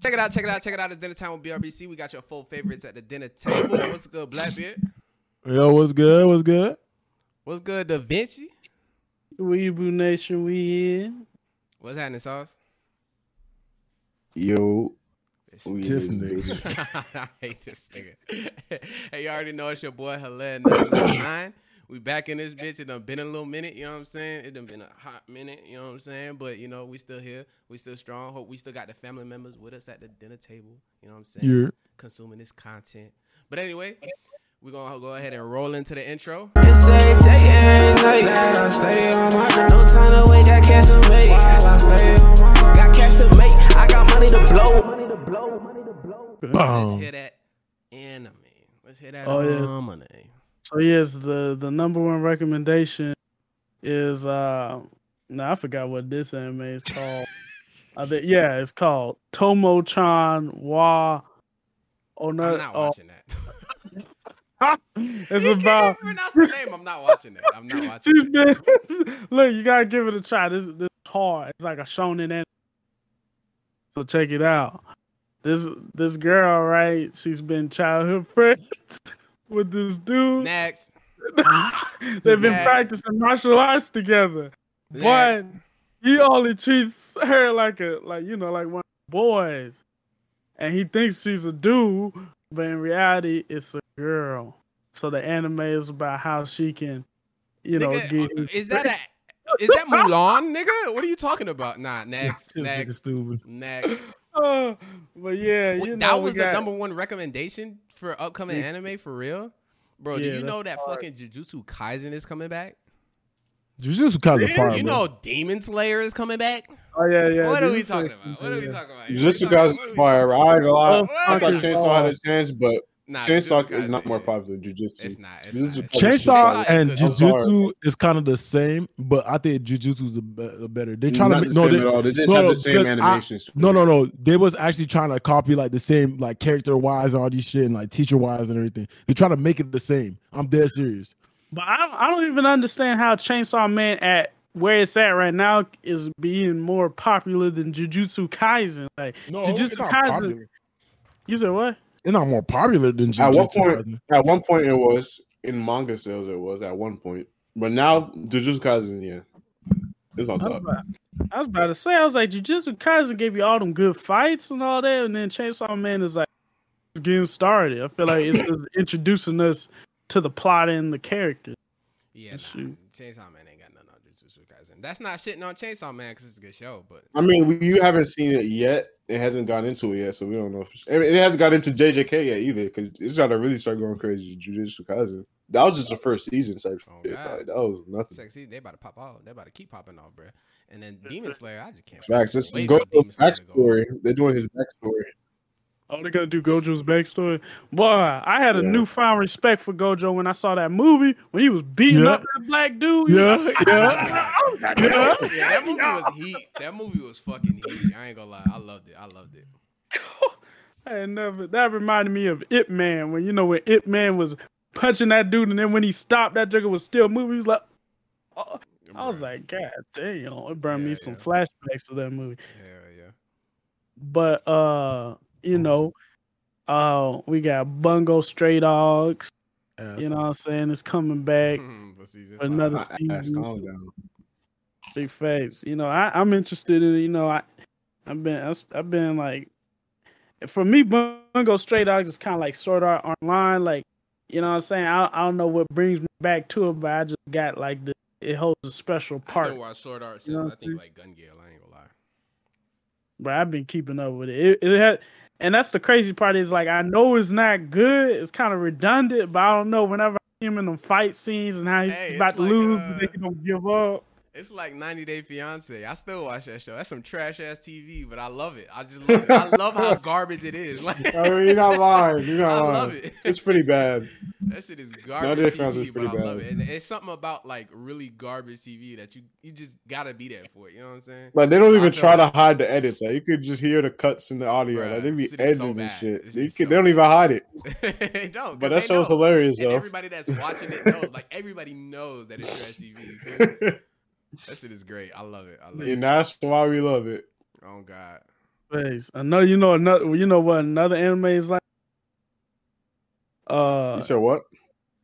Check it out, check it out, check it out. It's dinner time with BRBC. We got your full favorites at the dinner table. What's good, Blackbeard? Yo, what's good? What's good? What's good, Da Vinci? Weeaboo Nation, we in. What's happening, Sauce? Yo, This This nigga. I hate this nigga. hey, you already know it's your boy Helen nine. We back in this bitch. It done been a little minute, you know what I'm saying? It done been a hot minute, you know what I'm saying? But you know, we still here. We still strong. Hope we still got the family members with us at the dinner table. You know what I'm saying? You're Consuming this content. But anyway, we're gonna go ahead and roll into the intro. It's a day and night. That I stay on my grind. No time to wait, got cash to make. I stay on my grind. Got cash to make. I got money to blow. Money to blow. Money to blow. Let's Boom. hear that anime. Let's hear that Oh, yeah. So yes, the the number one recommendation is uh no, I forgot what this anime is called. I think yeah, it's called Tomo-chan wa Oh no, I'm not oh, watching that. it's you about pronounce the name. I'm not watching it. I'm not watching she's it. been look, you gotta give it a try. This this is hard. It's like a shonen anime. So check it out. This this girl, right? She's been childhood friends with this dude. Next. They've been Next. practicing martial arts together. But he only treats her like a like you know like one of the boys, and he thinks she's a dude, but in reality it's a girl. So the anime is about how she can, you know, get. is that a is that Mulan, nigga? What are you talking about? Nah, next, next, stupid. next. Uh, but yeah, Wait, know, that we was the got- number one recommendation for upcoming anime for real, bro. do you know that hard. fucking Jujutsu Kaisen is coming back? Jujutsu Kaisen Yeah, fire, you bro. know Demon Slayer is coming back. Oh yeah, yeah. what are we talking about? What are we talking about? Jujutsu What are we Kaisen fire. I ain't gonna lie. I thought fuck Chainsaw had a chance, but Nah, Chainsaw is not more popular than Jujutsu. It's not. It's not. It's Chainsaw is and good. I'm sorry. Jujutsu is kind of the same, but I think Jujutsu's the, be- the better. They're trying not to make the no, same they, at all. They just no, have no, the same because I- animations. no, no, no. They was actually trying to copy like the same like character wise and all these shit and like teacher wise and everything. They're trying to make it the same. I'm dead serious. But I don't, I don't even understand how Chainsaw Man at where it's at right now is being more popular than Jujutsu Kaisen. Like No, Jujutsu it's Kaisen- popular. you said what? It's not more popular than Jujutsu At one point, Kaisen. at one point it was in manga sales. It was at one point, but now Jujutsu Kaisen, yeah, is on top. I was about to say, I was like, Jujutsu Kaisen gave you all them good fights and all that, and then Chainsaw Man is like it's getting started. I feel like it's just introducing us to the plot and the characters. Yeah, nah, Shoot. Chainsaw Man ain't got nothing on Jujutsu That's not shitting on Chainsaw Man because it's a good show, but I mean, we, you haven't seen it yet. It hasn't got into it yet, so we don't know. If it's, I mean, it hasn't got into JJK yet either, because it's got to really start going crazy. Jujutsu Kaisen. That was just the first season type Oh, shit. Like, that was nothing. sexy. They about to pop off. They about to keep popping off, bruh. And then Demon Slayer, I just can't. Facts. Let's go to Demon Slayer to go backstory. They're doing his backstory. Oh, they're gonna do Gojo's backstory. Boy, I had a Yeah. newfound respect for Gojo when I saw that movie when he was beating Yeah. up that black dude. Yeah, yeah. I Yeah. Yeah, that movie was heat. That movie was fucking heat. I ain't gonna lie. I loved it. I loved it. I never. That reminded me of Ip Man when you know when Ip Man was punching that dude, and then when he stopped, that jugger was still moving. He was like, oh. I was like, God damn! It brought me Yeah, some flashbacks to that movie. yeah, yeah. But uh, you know, uh, we got Bungo Stray Dogs. You know what I'm saying? It's coming back. For another five. Season. calm down. Big facts. You know, I, I'm interested in. You know, I, I've been, I, have been like, for me, Bungo Stray Dogs is kind of like Sword Art Online. Like, you know what I'm saying? I, I don't know what brings me back to it, but I just got like the. It holds a special part. haven't watched Sword Art You know I think saying? like Gun Gale. I ain't gonna lie. But I've been keeping up with it. It, it had, and that's the crazy part is like I know it's not good. It's kind of redundant, but I don't know. Whenever I see him in them fight scenes and how he's Hey, about to like, lose, uh, they don't give up. It's like 90 Day Fiance. I still watch that show. That's some trash ass TV, but I love it. I just love it. I love how garbage it is. Like I mean, you're not lying. You're not I lying. love it. It's pretty bad. That shit is garbage. 90 Day Fiance is but I pretty love bad. it. And it's something about like really garbage TV that you you just gotta be there for it. You know what I'm saying? Like they don't So even try like- to hide the edits. Like you could just hear the cuts in the audio. Bruh, like they be is so editing and shit. This They, could, so they don't even hide it. they don't. But that show's hilarious And though. everybody that's watching it knows. Like everybody knows that it's trash TV. You that shit is great. I love it. I love it. and it. that's why we love it. Oh God. Face. I know you know another. You know what another anime is like. Uh, You said what?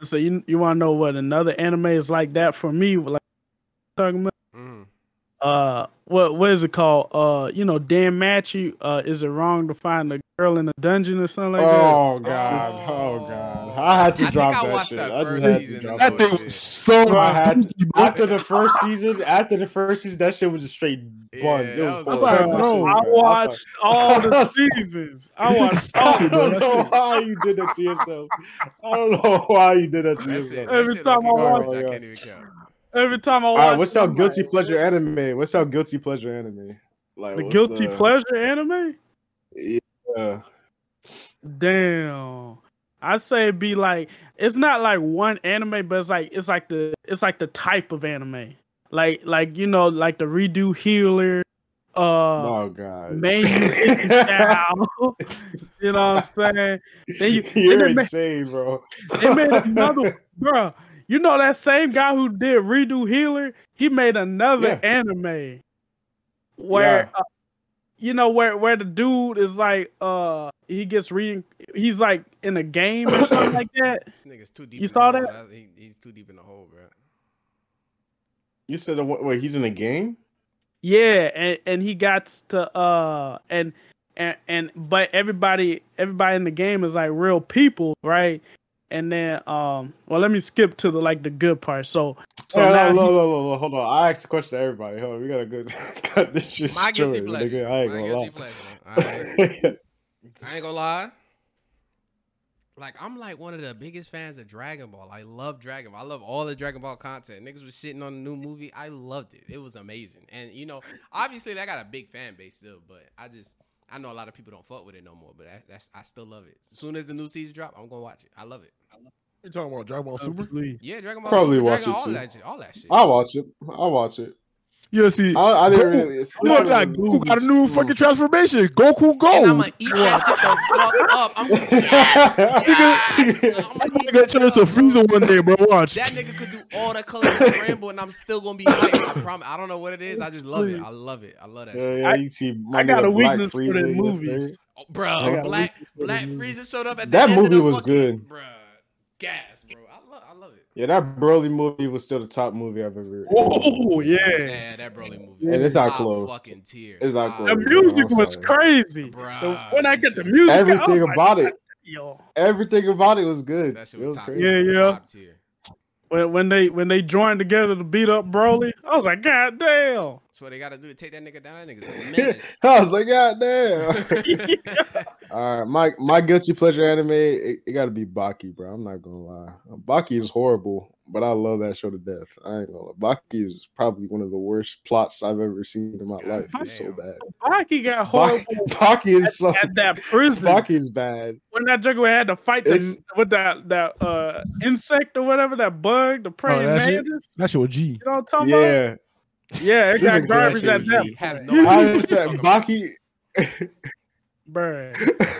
so you you want to know what another anime is like that for me? Like talking about. Mhm. uh what what is it called? Uh you know, DanMachi, uh is it wrong to find a girl in a dungeon or something like that? Oh god, oh god! I had to I drop think I that watched shit. that I just had season to drop That that. Oh, thing shit. was so Bro, I had to- dookie, bro. after the first season, after the first season, that shit was just straight buns. Yeah, it was, was horrible. like, bro, I was bad. watched all the seasons. I watched all I don't know why you did that to yourself. I don't know why you did that to yourself. that Every shit time I garbage. watch- I oh, can't even count. every time I watch All right, what's it, our guilty like, pleasure anime? What's our guilty pleasure anime? Like The guilty the- pleasure anime? Yeah. Damn. I'd say it'd be like it's not like one anime, but it's like it's like the it's like the type of anime. Like like you know, like the redo healer, uh oh god. man you you know what I'm saying? Then you You're then they, made, insane, bro. they made another bro. You know that same guy who did redo healer, he made another Yeah. anime where Yeah. You know where where the dude is like uh he gets re he's like in a game or something like that. This nigga's too deep. You saw the hole. that? He, he's too deep in the hole, bro. You said uh, wait, he's in a game? Yeah, and, and he got to uh and and and but everybody everybody in the game is like real people, right? And then um well let me skip to the like the good part. So so So now no, he- no, no, no, no, hold on. I asked a question to everybody. Hold on, we got a good cut this shit My guilty short, pleasure. nigga. I ain't My gonna guilty lie. pleasure. Alright. I ain't gonna lie. Like I'm like one of the biggest fans of Dragon Ball. I love Dragon Ball. I love all the Dragon Ball content. Niggas was shitting on the new movie. I loved it. It was amazing. And you know, obviously I got a big fan base still, but I just I know a lot of people don't fuck with it no more. But that, that's I still love it. As soon as the new season drop, I'm gonna watch it. I love it. You talking about Dragon Ball Super? Sweet. Yeah, Dragon Ball. Probably Super, watch Dragon, it all too. that shit. All that shit. I'll watch it. I'll watch it. Yeah, see, I, I didn't Goku- really. It's look, like, Goku got a new fucking transformation. Goku Go. and I'm gonna eat that shit the fuck up. I'm gonna yes, yes. Nigga- I'm gonna eat Nigga turn into Frieza one day, bro. Watch. That nigga could do all the colors of the rainbow, and I'm still gonna be hyped. I promise. I don't know what it is. I just love it. I love it. I love that Yeah, shit. yeah, I- you see my oh, I got a Black weakness for the movies. Oh, bro, Black weakness for the Black. Frieza showed up at the That end of movie the was fucking- good. Bruh, gas, bro. I love, I love it. Yeah, that Broly movie was still the top movie I've ever. Oh yeah. Yeah, that Broly movie. And it's not close. Fucking tier. It's not close. The music I'm was crazy. Bro, The- when I get the shit- music, I was Everything like, about it, Yo. everything about it was good. That shit It was top crazy. tier. Yeah, yeah. Top tier. When when they when they joined together to beat up Broly, I was like, God damn. That's what they gotta do to take that nigga down. That nigga's a menace. I was like, God damn. All right, my my guilty pleasure anime, it, it got to be Baki, bro. I'm not gonna lie. Baki is horrible, but I love that show to death. I ain't gonna lie. Baki is probably one of the worst plots I've ever seen in my God life. It's so bad. Baki got Baki, horrible Baki is so. at that prison Baki is bad. when that Juggernaut had to fight the, with that that uh insect or whatever that bug, the praying that shit? mantis. That shit was G. You know what I'm talking about? Yeah, Yeah, it got is garbage at what that has no idea what understand. you're talking about. Baki. Bruh.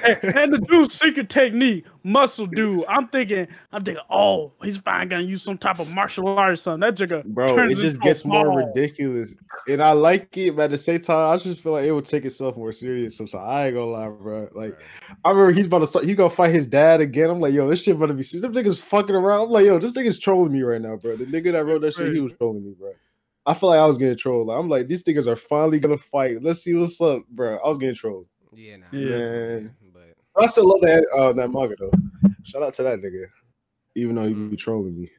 and, and the dude's secret technique, muscle dude. I'm thinking, I'm thinking, oh, he's probably gonna use some type of martial art or something. That jigger Bro, turns it just into a gets more ball. ridiculous, and I like it, but at the same time, I just feel like it would take itself more serious. Sometimes I ain't gonna lie, bro. Like, I remember he's about to start. He gonna fight his dad again. I'm like, yo, this shit about to be. serious. Them niggas fucking around. I'm like, yo, this nigga's trolling me right now, bro. The nigga that wrote that shit, he was trolling me, bro. I feel like I was getting trolled. I'm like, these niggas are finally gonna fight. Let's see what's up, bro. I was getting trolled. Yeah, nah. Yeah. Man. But But I still love that uh, that manga though. Shout out to that nigga, even though he be trolling me.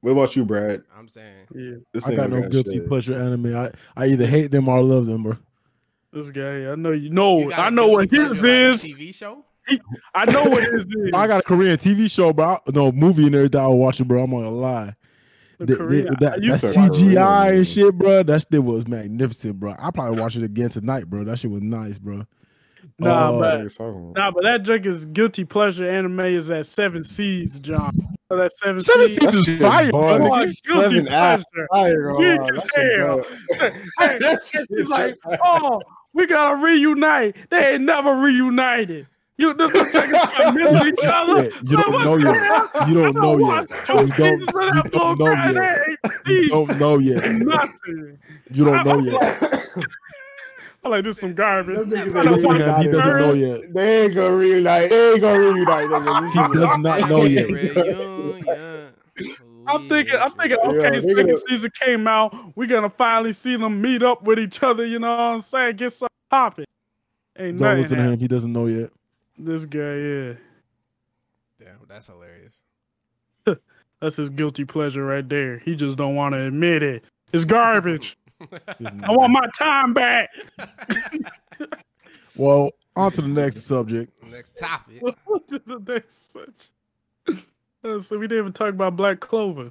What about you, Brad? I'm saying, Yeah, This I got no guilty shit. pleasure anime. I, I either hate them or I love them, bro. this guy. I know you know. you got I a know what guilty his is. like, TV show. I know what his is. I got a Korean TV show, bro. I- No movie and everything I was watching, bro. I'm not gonna lie. The The- the- that I that CGI Korean. and shit, bro. That shit was magnificent, bro. I probably watch it again tonight, bro. That shit was nice, bro. Nah, Uh, but Niggas talking about- nah, but that junk is guilty pleasure anime is that Seven Seas, John. So that Seven, Seven Seas. Seas is fire, buns. bro. Oh, Guilty guilty pleasure. I ain't gonna Weak lie, as hell. Hey, That she's shit like, oh, we gotta reunite. They ain't never reunited. You this is miss each other. Yeah, you don't Like, know yet. You don't know yet. You don't- you don't know yet. You don't know yet. Nothing. You don't know yet. I like this some garbage. Them niggas I ain't don't want Yeah, he to doesn't know yet. They ain't gonna reunite. They ain't gonna reunite. He does not know yet. I'm thinking, I'm thinking, okay, they second gonna- season came out. We're gonna finally see them meet up with each other. You know what I'm saying? Get some popping. Ain't Don't nothing. listen him. He doesn't know yet. This guy, yeah, Damn, that's hilarious. that's his guilty pleasure right there. He just don't want to admit it. It's garbage. I want my time back. Well, on to the next subject. Next topic. That's such- Uh, so we didn't even talk about Black Clover.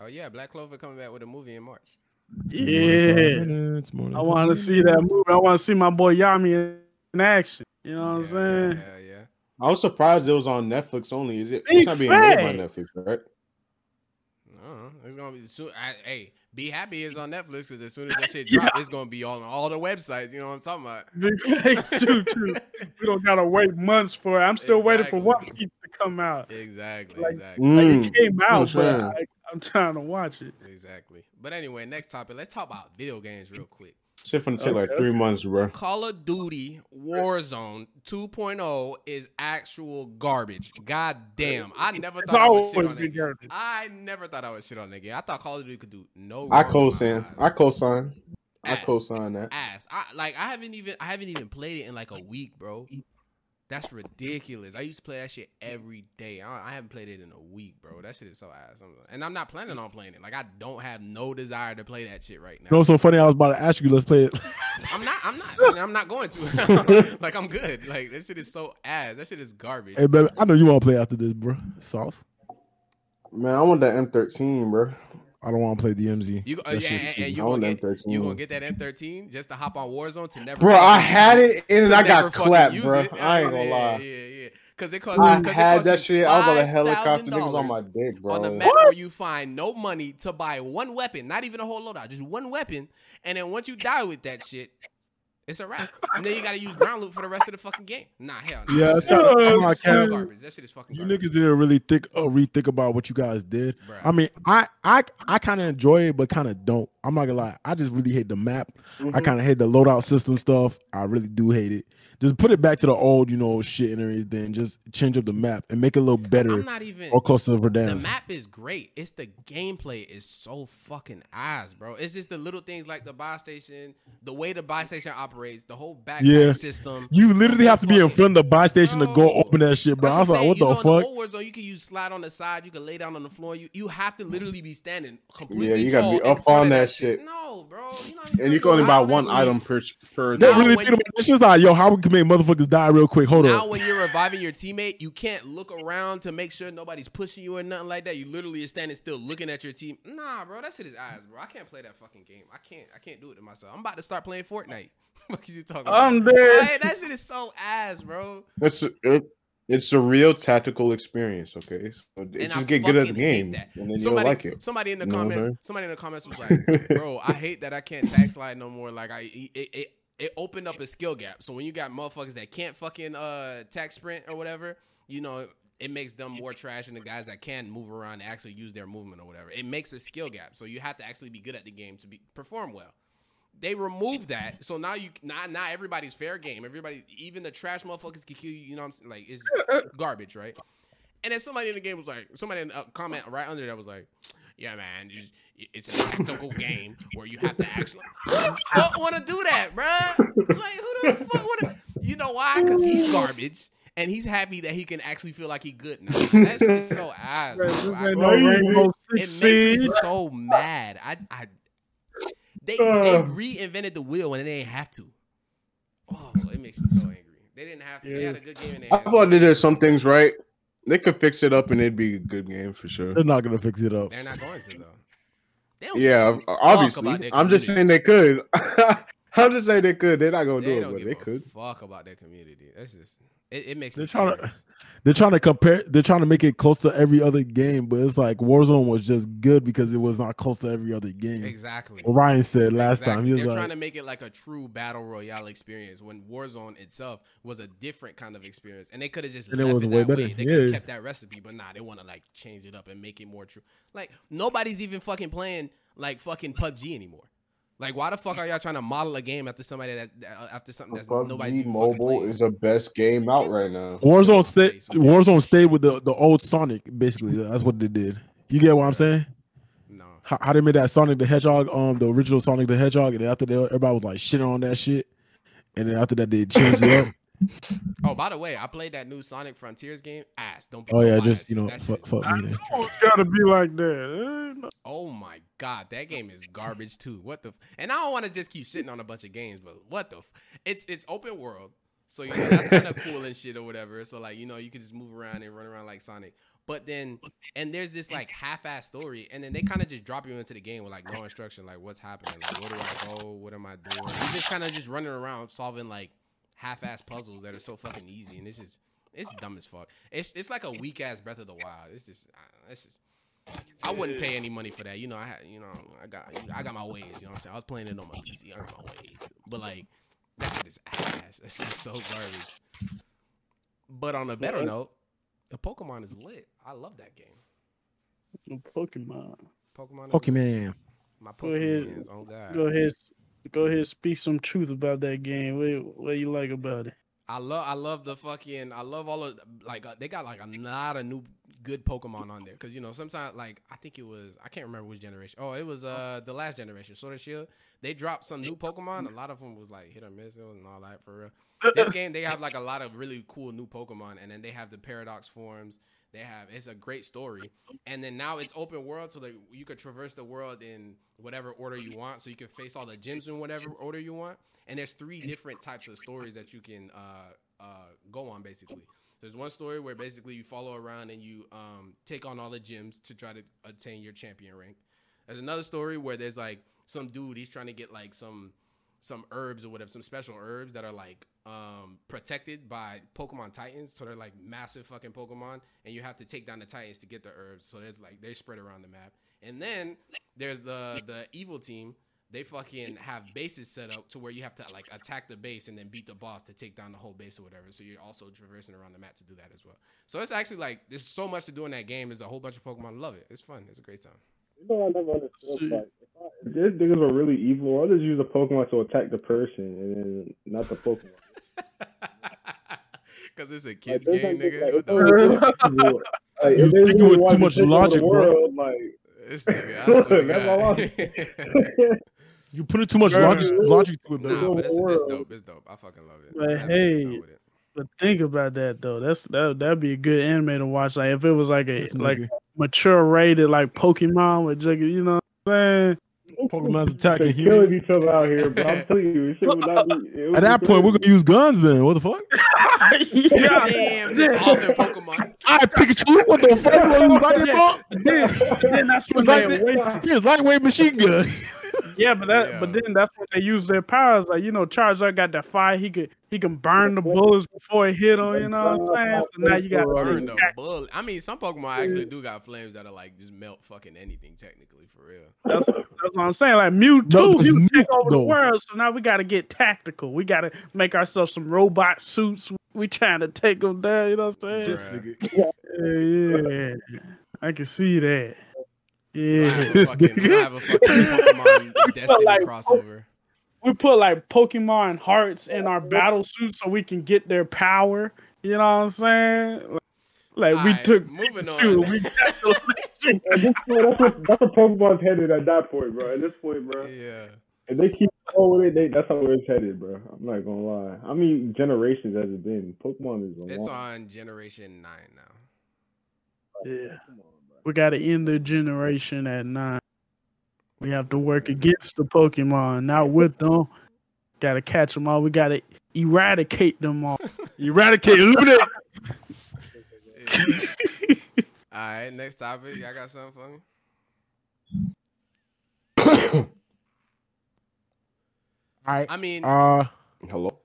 Oh yeah, Black Clover coming back with a movie in March. Yeah, Minutes, more I want to see that movie. I want to see my boy Yami in action. You know what I'm saying? Yeah, yeah. I was surprised it was on Netflix only. Is it? Big It's not being made by. Netflix, right? Uh, it's gonna be soon. I, hey, be happy it's on Netflix because as soon as that shit drop, it's gonna be on all the websites. You know what I'm talking about? Big facts, true, true. We don't gotta wait months for it. I'm still waiting for One Piece to come out. Exactly, Like- exactly, Like Mm. it came out, what but. I, I'm trying to watch it. exactly. But anyway, next topic. Let's talk about video games real quick. Shit finna take like Okay, three months, bro. Call of Duty Warzone 2.0 is actual garbage. God damn. I never thought I would shit always on that been game. I never thought I would shit on that game. I thought Call of Duty could do no I wrong in co-sign. I eyes. co-sign. I Ass. co-sign that. ass. I like I haven't even I haven't even played it in like a week, bro. That's ridiculous. I used to play that shit every day. I, I haven't played it in a week, bro. That shit is so ass. I'm- and I'm not planning on playing it. Like I don't have no desire to play that shit right now. You know so funny? I was about to ask you. Let's play it. I'm not. I'm not. I'm not going to. like I'm good. Like that shit is so ass. That shit is garbage. hey, baby, I know you want to play after this, bro. Sauce. Man, I want that M13, bro. I don't want to play DMZ. You uh, yeah, and, and you I gonna that get M13. you gonna get that M13 just to hop on Warzone to never. Bro, I had it and to I got clapped, bro. it. I ain't gonna lie. Yeah, yeah. yeah. Because it costs. I cause it had costs that shit. I was on a helicopter. $5,000 Niggas on my dick, bro. on the map where you find no money to buy one weapon, not even a whole loadout, just one weapon, and then once you die with that shit, it's a wrap. And then you gotta use ground loot for the rest of the fucking game. Nah, hell no. Yeah, That it's shit- kinda- that I'm shit not is fucking garbage. That shit is fucking You garbage. niggas didn't really think uh, rethink about what you guys did. Bruh. I mean, I I I kind of enjoy it, but kind of don't. I'm not gonna lie. I just really hate the map. I Mhm. kind of hate the loadout system stuff. I really do hate it. Just put it back to the old, you know, shit and everything. Just change up the map and make it a little better I'm not even. or closer to The Verdansk. map is great. It's the gameplay is so fucking ass, bro. It's just the little things like the buy station, the way the buy station operates, the whole backpack Yeah. system. You literally have to be in front of the buy station to go open that shit, bro. I was like, what you the know, fuck? In the old Warzone, you can use slide on the side. You can lay down on the floor. You you have to literally be standing completely. Yeah, you gotta be tall in up on of that shit. No, bro. You know And you can only buy one item per per. They Now really when think about this shit's like, yo, how we can make motherfuckers die real quick? Hold Now, on. Now, when you're reviving your teammate, you can't look around to make sure nobody's pushing you or nothing like that. You literally is standing still, looking at your team. Nah, bro, that shit is ass, bro. I can't play that fucking game. I can't. I can't do it to myself. I'm about to start playing Fortnite. what is you talking about? I'm dead. Hey, that shit is so ass, bro. It's it, it's a real tactical experience. Okay, so it And just I get good at the fucking hate game, that. and then you'll somebody, like it. Somebody in the You know what I'm comments, saying? somebody in the comments was like, "Bro, I hate that I can't tag slide no more. Like I, it, it, it opened up a skill gap. So when you got motherfuckers that can't fucking uh tag sprint or whatever, you know." It makes them more trash than the guys that can move around and actually use their movement or whatever. It makes a skill gap, so you have to actually be good at the game to be perform well. They removed that, so now you not not everybody's fair game. Everybody, even the trash motherfuckers can kill you. You know what I'm saying? Like it's garbage, right? And then somebody in the game was like, somebody in a comment right under that was like, "Yeah, man, it's, it's a tactical game where you have to actually who the fuck want to do that, bruh? Like, who the fuck want to? You know why? Because he's garbage." And he's happy that he can actually feel like he good now. That's shit is so ass. Bro, bro. this I- ain't no Rainbow it makes me so mad. I, I they they reinvented the wheel when they didn't have to. Oh, it makes me so angry. They didn't have to. They had a good game. And they I had- thought they did some things right. They could fix it up, and it'd be a good game for sure. They're not gonna fix it up. They're not going to though. Yeah, give a fuck obviously. I'm just saying they could. I'm just saying they could. They're not gonna They do it, but they could. fuck about their community. That's just it. It makes They're me trying to- They're trying to compare. They're trying to make it close to every other game, but it's like Warzone was just good because it was not close to every other game. Exactly. What Ryan said last time, Exactly. he was They're like, trying to make it like a true battle royale experience when Warzone itself was a different kind of experience, and they could have just And it left was it way that better. way. They could have Yeah. kept that recipe, but nah, they want to like change it up and make it more true. Like nobody's even fucking playing like fucking PUBG anymore. Like, why the fuck are y'all trying to model a game after somebody that that- after something that's PUBG nobody's even fucking Mobile is the best game out right now. Warzone stay Face, okay. Warzone stayed with the, the old Sonic, basically. That's what they did. You get what I'm saying? no. How, how they made that Sonic the Hedgehog, um, the original Sonic the Hedgehog, and after that, everybody was like shitting on that shit, and then after that, they changed it up. Oh, by the way, I played that new Sonic Frontiers game. Ass. Don't. Oh don't yeah, buy just you know, fuck, fuck me. Then. Oh, it's gotta be like that. Eh, Oh my god, that game is garbage too. What the? F- and I don't want to just keep shitting on a bunch of games, but what the? F- it's it's open world, so you know that's kind of cool and shit or whatever. So like you know you can just move around and run around like Sonic. But then and there's this like half-ass story, and then they kind of just drop you into the game with like no instruction, like what's happening, like where do I go, what am I doing? You're just kind of just running around solving like half-ass puzzles that are so fucking easy, and it's just it's dumb as fuck. It's it's like a weak ass Breath of the Wild. It's just uh, it's just. I wouldn't pay any money for that. You know, I had, you know, I got, I got my ways. You know what I'm saying? I was playing it on my PC. I got my ways. But like, that shit is ass. That's just so garbage. But on a better note, the Pokemon is lit. I love that game. no Pokemon. Pokemon. Is lit. Pokemon. My Go ahead. Pokemons. Oh god. Go ahead, go ahead, speak some truth about that game. What what you like about it? I love I love the fucking I love all of like uh, they got like a lot of new good Pokemon on there. Because you know sometimes like I think it was I can't remember which generation. Oh it was uh the last generation Sword and Shield. They dropped some new Pokemon. A lot of them was like hit or miss. And all that for real. This game they have like a lot of really cool new Pokemon and then they have the Paradox forms they have. It's a great story. And then now it's open world so that you could traverse the world in whatever order you want. So you can face all the gyms in whatever order you want. And there's three different types of stories that you can uh, uh, go on basically. There's one story where basically you follow around and you um, take on all the gyms to try to attain your champion rank. There's another story where there's like some dude he's trying to get like some some herbs or whatever, some special herbs that are like um, protected by Pokemon Titans. So they're like massive fucking Pokemon, and you have to take down the Titans to get the herbs. So there's like they spread around the map. And then there's the the evil team. They fucking have bases set up to where you have to like attack the base and then beat the boss to take down the whole base or whatever. So you're also traversing around the map to do that as well. So it's actually like there's so much to do in that game. There's a whole bunch of Pokemon. Love it. It's fun. It's a great time. You know, I never understood. Like, if, I, if these niggas are really evil, I'll just use a Pokemon to attack the person and then not the Pokemon. Cause it's a kids there's game, nigga. like, What if the they're fuck? really evil, like, You if they thinking really with too much logic, the bro. world, like, This nigga, I swear to That's all God. You putting too much logic, logic to it, nah, but it's, it's dope. It's dope. I fucking love it. But I have a good hey, time with it. But think about that though. That's that that'd be a good anime to watch. Like if it was like a like mature rated like Pokemon with Juggy, you know what I'm saying? Pokemon's they're attacking killing each other out here. But I'm telling you, shit would not be. it would At that be point, we're gonna use guns. Then what the fuck? yeah. Damn, just off Pokemon. I Pikachu. What the fuck? You gonna use lightning then, then that's when It's they like awake. Here's lightweight machine gun. Yeah, but that but then that's when they use their powers. Like you know, Charizard got that fire. He could he can burn the bullets before it hit him. You know what I'm saying? So now you got to Burn the bullet. I mean, some Pokemon actually do got flames that are like just melt fucking anything. Technically, for real. That's, that's what I'm saying. Like Mewtwo, No, it's he take Mew, over the world. So now we got to get tactical. We got to make ourselves some robot suits. We trying to take them down. You know what I'm saying? This Bruh. nigga. Yeah, yeah. I can see that. I Yeah. have a fucking, nigga. I have a fucking Pokemon Destiny like- crossover. We put like Pokemon hearts in our battle suits so we can get their power. You know what I'm saying? Like, like we Alright, took moving two, on. we got the At this point, that's what that's what Pokemon's headed at that point, bro. At this point, bro. yeah. If they keep going with it, they, that's how it's headed, bro. I'm not gonna lie. I mean, generations has it been? Pokemon is a It's long. on Generation Nine now. Yeah. We got to end the generation at nine. We have to work against the Pokemon, not with them. Got to catch them all. We got to eradicate them all. Eradicate, eliminate. All right, next topic. Y'all got something for me? All right. I mean, Uh, Hello.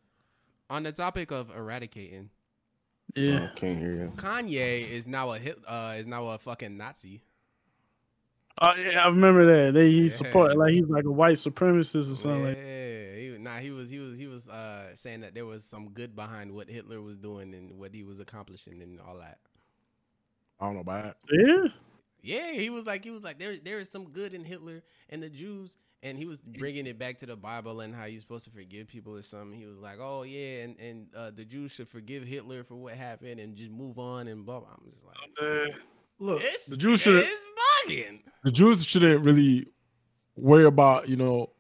on the topic of eradicating, Yeah. I can't hear you. Kanye is now a hit. Uh, is now a fucking Nazi. Oh yeah, I remember that. They he Yeah. support like he's like a white supremacist or something. Like Yeah, he, nah, he was he was he was uh saying that there was some good behind what Hitler was doing and what he was accomplishing and all that. I don't know about that. Yeah. Yeah, he was like he was like there there is some good in Hitler and the Jews and he was bringing it back to the Bible and how you're supposed to forgive people or something. He was like, "Oh yeah, and and uh, the Jews should forgive Hitler for what happened and just move on and blah." blah. I'm just like, Look, it's, the Jews should it's bugging. the Jews shouldn't really worry about, you know.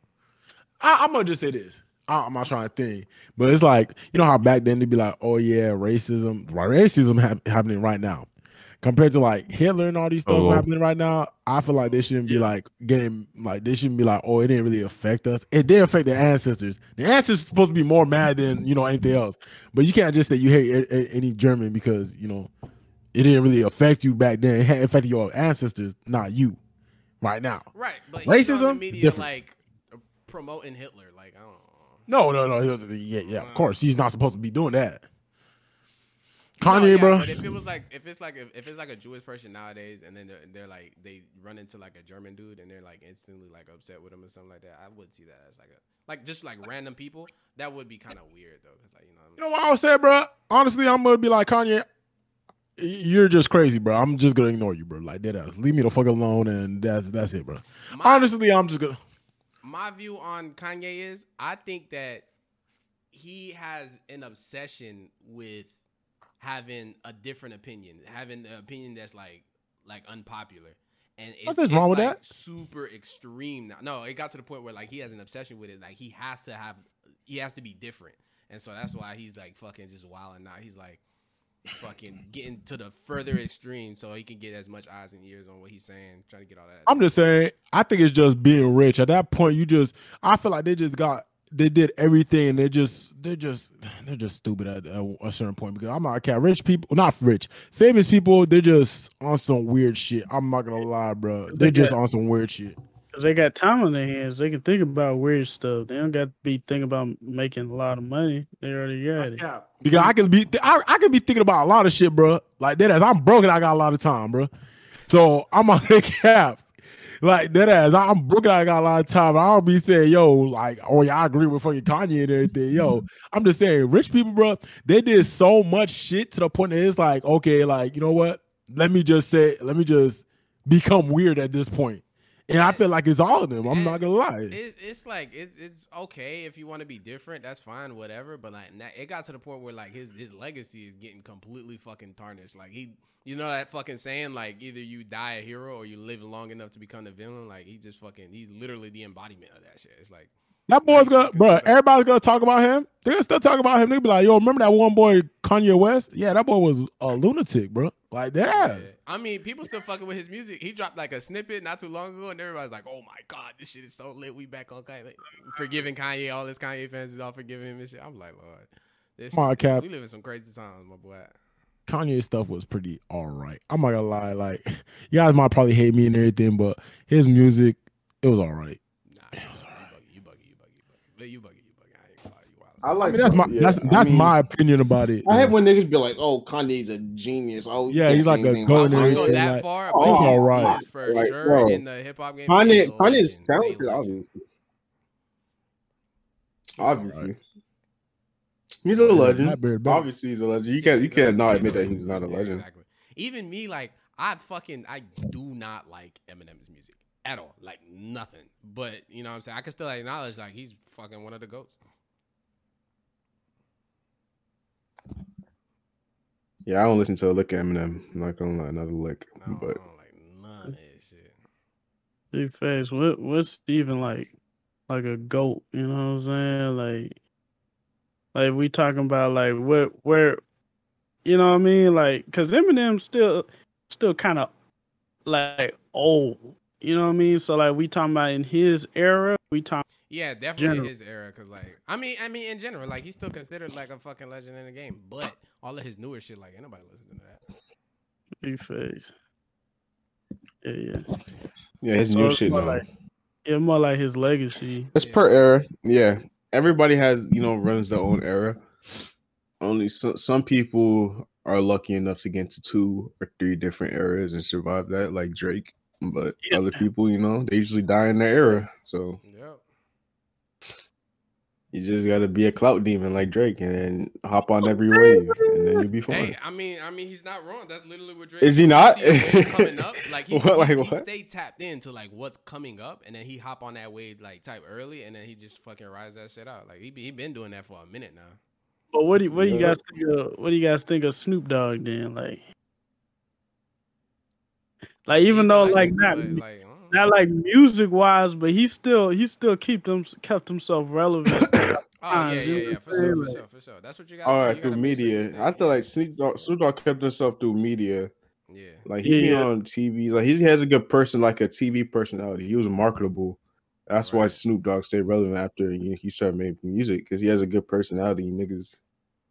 I, I'm gonna just say this. I, I'm not trying to think, but it's like you know how back then they'd be like, "Oh yeah, racism, right? Racism hap- happening right now." Compared to like Hitler and all these stuff Oh. happening right now, I feel like they shouldn't be like getting like they shouldn't be like, "Oh, it didn't really affect us." It did affect their ancestors. The ancestors supposed to be more mad than you know anything else. But you can't just say you hate a- a- any German because you know it didn't really affect you back then. It affected your ancestors, not you, right now. Right, but he's on the Racism? media Different. like promoting Hitler. Like I don't know. No, no, no. Yeah, yeah. Of course, he's not supposed to be doing that. No, Kanye, yeah, bro. But if it was like, if it's like, if, if it's like a Jewish person nowadays, and then they're, they're like, they run into like a German dude, and they're like instantly like upset with him or something like that, I would see that as like a like just like random people. That would be kind of weird though, because like you know, You know what I would say, bro? Honestly, I'm gonna be like Kanye. You're just crazy, bro. I'm just gonna ignore you, bro. Like dead ass. Leave me the fuck alone, and that's that's it, bro. my, Honestly, I'm just gonna. my view on Kanye is, I think that he has an obsession with having a different opinion, having an opinion that's like like unpopular. And it's, Nothing's it's wrong with like that. super extreme now. No, it got to the point where like he has an obsession with it. Like he has to have, he has to be different, and so that's why he's like fucking just wilding out. He's like fucking getting to the further extreme so he can get as much eyes and ears on what he's saying, trying to get all that. I'm just saying. I think it's just being rich. At that point, you just. I feel like they just got. They did everything, and they're just. They're just. They're just stupid at a, a certain point. Because I'm not. Okay, rich people, not rich, famous people. They're just on some weird shit. I'm not gonna lie, bro. They're just on some weird shit. Cause they got time on their hands. They can think about weird stuff. They don't got to be thinking about making a lot of money. They already got it. Because I can be, I, I can be thinking about a lot of shit, bro. Like that ass, I'm broken, I got a lot of time, bro. So I'm on the cap. Like that ass, I'm broke and I got a lot of time. I don't be saying, yo, like, oh yeah, I agree with fucking Kanye and everything. Yo, mm-hmm. I'm just saying, rich people, bro, they did so much shit to the point that it's like, okay, like, you know what? Let me just say, let me just become weird at this point. And I feel like it's all of them. I'm not gonna lie. It's, it's like it's it's okay if you want to be different, that's fine, whatever. But like it got to the point where like his his legacy is getting completely fucking tarnished. Like he, you know that fucking saying like either you die a hero or you live long enough to become the villain. Like he just fucking he's literally the embodiment of that shit. It's like That boy's gonna, bro. Everybody's gonna talk about him. They're gonna still talk about him. They'll be like, "Yo, remember that one boy, Kanye West? Yeah, that boy was a lunatic, bro. Like that yeah. I mean, people still fucking with his music. He dropped like a snippet not too long ago, and everybody's like, "Oh my god, this shit is so lit. We back on Kanye, forgiving Kanye. All his Kanye fans is all forgiving him and shit." I'm like, Lord, this Come on, shit- Cap. we live in some crazy times, my boy. Kanye stuff was pretty all right. I'm not gonna lie. Like, you guys might probably hate me and everything, but his music, it was all right. Nah, it you buggy, you buggy, you buggy, you buggy. But you buggy, you buggy. I ain't gonna lie, you wild. I I like mean, that's my yeah, that's I that's mean, my opinion about it. I you hate know. when niggas be like, "Oh, Kanye's a genius." Oh, Yeah, he's like a anything goat about and I go that like, far. oh, he's all right. he for Like, sure bro. in the hip hop game. Kanye, he's a Kanye is legend. talented, He's a obviously. Obviously, he's a legend. Blackbeard. Obviously, he's a legend. You can't, you He's a can't not admit that he's not a Yeah, legend. Exactly. Even me, like, I fucking, I do not like Eminem's music at all. Like, nothing. But, you know what I'm saying? I can still acknowledge, like, he's fucking one of the goats. Yeah, I don't listen to a lick of Eminem. I'm not gonna lie, not a lick. No, But I don't like none of that shit. Big face. What what's even like like a goat? You know what I'm saying? Like like we talking about like where where you know what I mean? Like because Eminem still still kind of like old. You know what I mean? So like we talking about in his era. We talk. Yeah, definitely General. his era. Cause like, I mean, I mean, in general, like he's still considered like a fucking legend in the game. But all of his newer shit, like, anybody nobody listening to that. Big face. Yeah, yeah. yeah, his So new shit. more like yeah, more like his legacy. It's per era. Yeah, everybody has you know runs their own era. Only so, some people are lucky enough to get into two or three different eras and survive that, like Drake. But Yeah. other people, you know, they usually die in their era. So Yep. You just gotta be a clout demon like Drake and then hop on every wave and then you'll be fine. Hey, I mean, I mean, he's not wrong. That's literally what Drake. Is he not? see coming up, like he, What, like he, what? he stay tapped into like what's coming up, and then he hop on that wave like type early, and then he just fucking rise that shit out. Like he he been doing that for a minute now. But what do you, what do you guys think of what do you guys think of Snoop Dogg then? Like, like even though a like not like, I don't like uh. music wise, but he still he still keep them kept himself relevant. Oh yeah, yeah, yeah, for sure, for sure, for sure. That's what you got. All right, through media. I feel like Snoop Dogg, Snoop Dogg kept himself through media. Yeah, Like he be Yeah. on TV. Like he has a good person, like a TV personality. He was marketable. That's why Snoop Dogg stayed relevant after he started making music because he has a good personality. You Niggas,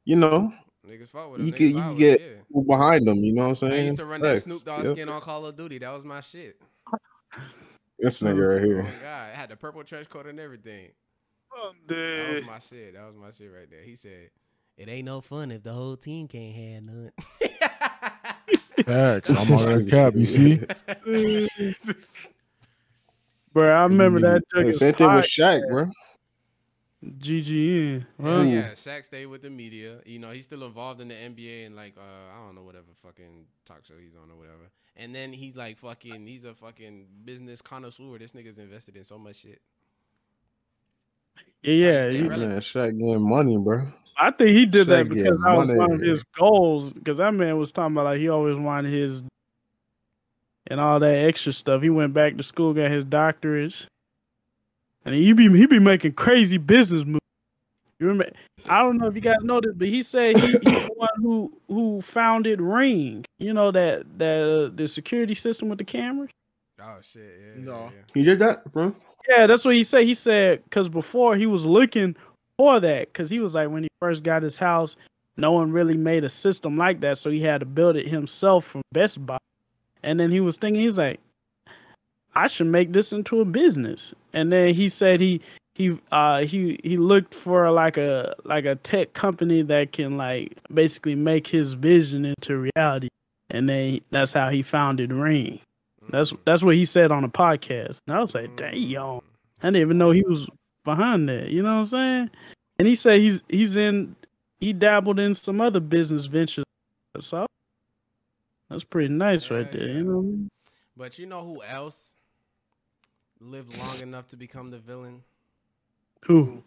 you know, niggas fought with him. you niggas could you vibe could get him, yeah. behind them. You know what I'm saying? I used to run that Snoop Dogg Yep. skin on Call of Duty. That was my shit. This nigga right Oh here. my god, it had the purple trench coat and everything. Oh, That was my shit. That was my shit right there. He said, "It ain't no fun if the whole team can't have none." Facts. I'm on that cap. You see? Bro, I remember that Hey, joke same is thing with fire. Shaq, bro. GGN. Yeah, Huh? yeah. Shaq stayed with the media. You know, he's still involved in the NBA and like uh, I don't know whatever fucking talk show he's on or whatever. And then he's like fucking he's a fucking business connoisseur. This nigga's invested in so much shit. Yeah, yeah. stay he- relevant. Man, Shaq getting money, bro. I think he did that because that was one of money. his goals. Because that man was talking about like he always wanted his and all that extra stuff. He went back to school, got his doctorates, and he be he be making crazy business moves. You remember? I don't know if you guys know this, but he said he, he's the one who who founded Ring. You know that that uh, the security system with the cameras. Oh shit, yeah. No. yeah, yeah. He did that, bro. Yeah, that's what he said. He said because before he was looking for that because he was like when he first got his house, no one really made a system like that, so he had to build it himself from Best Buy. And then he was thinking, he's like, I should make this into a business. And then he said he he uh he he looked for like a like a tech company that can like basically make his vision into reality. And then that's how he founded Ring. That's that's what he said on the podcast. And I was like, damn. Mm. I didn't even know he was behind that. You know what I'm saying? And he said he's he's in he dabbled in some other business ventures. So that's pretty nice right there. yeah. You know what I mean? But you know who else lived long enough to become the villain? Who?